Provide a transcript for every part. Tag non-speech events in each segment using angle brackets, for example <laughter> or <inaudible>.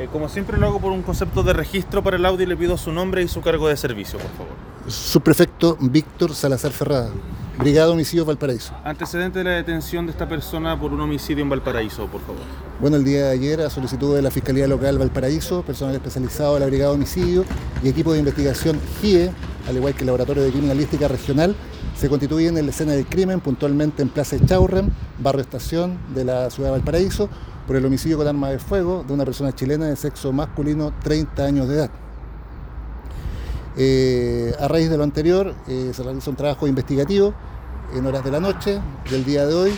Eh, como siempre lo hago por un concepto de registro para el audio, le pido su nombre y su cargo de servicio, por favor. Subprefecto Víctor Salazar Ferrada, Brigada Homicidio Valparaíso. Antecedente de la detención de esta persona por un homicidio en Valparaíso, por favor. Bueno, el día de ayer, a solicitud de la Fiscalía Local Valparaíso, personal especializado de la Brigada Homicidio y equipo de investigación GIE, al igual que el Laboratorio de Criminalística Regional, se constituyen en la escena del crimen, puntualmente en Plaza Chaurrem, barrio Estación de la ciudad de Valparaíso, por el homicidio con arma de fuego de una persona chilena de sexo masculino, 30 años de edad. Eh, a raíz de lo anterior, eh, se realiza un trabajo investigativo en horas de la noche del día de hoy,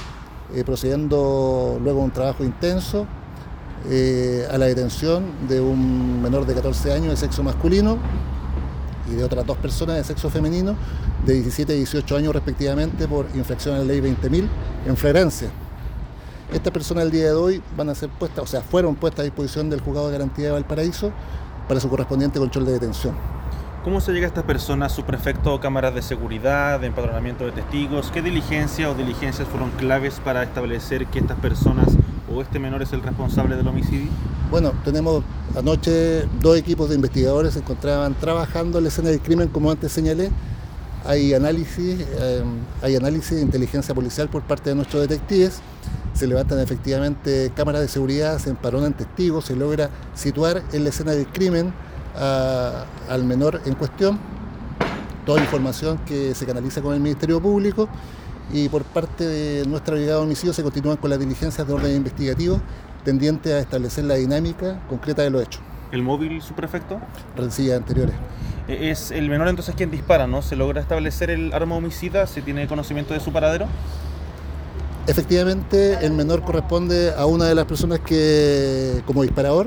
eh, procediendo luego a un trabajo intenso a la detención de un menor de 14 años de sexo masculino y de otras dos personas de sexo femenino de 17 y 18 años respectivamente por infracción a la ley 20.000 en flagrancia. Estas personas el día de hoy van a ser puestas, o sea, fueron puestas a disposición del juzgado de garantía de Valparaíso para su correspondiente control de detención. ¿Cómo se llega a estas personas, su prefecto, cámaras de seguridad, de empadronamiento de testigos? ¿Qué diligencia o diligencias fueron claves para establecer que estas personas o este menor es el responsable del homicidio? Bueno, tenemos anoche dos equipos de investigadores se encontraban trabajando en la escena del crimen, como antes señalé. Hay análisis, eh, hay análisis de inteligencia policial por parte de nuestros detectives se levantan efectivamente cámaras de seguridad, se emparonan testigos, se logra situar en la escena del crimen al menor en cuestión, toda información que se canaliza con el Ministerio Público y por parte de nuestra brigada de homicidios se continúan con las diligencias de orden investigativo tendientes a establecer la dinámica concreta de los hechos. ¿El móvil, su prefecto? Rencillas anteriores. E-, es el menor entonces quien dispara, ¿no? ¿Se logra establecer el arma homicida? ¿Se tiene conocimiento de su paradero? Efectivamente, el menor corresponde a una de las personas que, como disparador,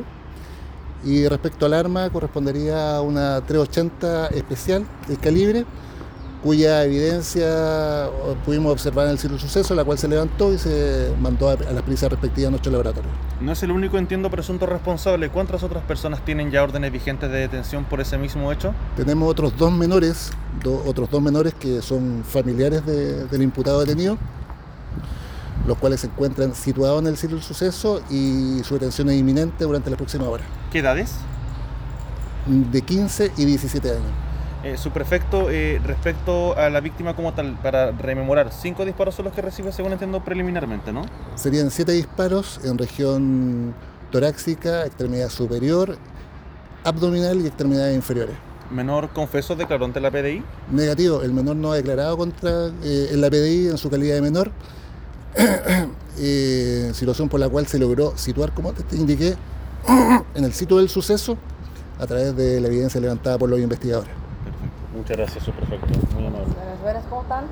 y respecto al arma, correspondería a una 380 especial de calibre, cuya evidencia pudimos observar en el sitio suceso, la cual se levantó y se mandó a las prisas respectivas a nuestro laboratorio. No es el único, entiendo, presunto responsable. ¿Cuántas otras personas tienen ya órdenes vigentes de detención por ese mismo hecho? Tenemos otros dos menores, otros dos menores que son familiares del imputado detenido los cuales se encuentran situados en el sitio del suceso y su detención es inminente durante la próxima hora. ¿Qué edades? De 15 y 17 años. Eh, su prefecto, eh, respecto a la víctima como tal, para rememorar, cinco disparos son los que recibe, según entiendo preliminarmente, ¿no? Serían siete disparos en región torácica, extremidad superior, abdominal y extremidades inferiores. ¿Menor confeso declaró ante la PDI? Negativo, el menor no ha declarado contra eh, en la PDI en su calidad de menor <coughs> eh, situación por la cual se logró situar, como te indiqué, <coughs> en el sitio del suceso a través de la evidencia levantada por los investigadores. Perfecto. Muchas gracias, su prefecto. Muy amable. ¿cómo están?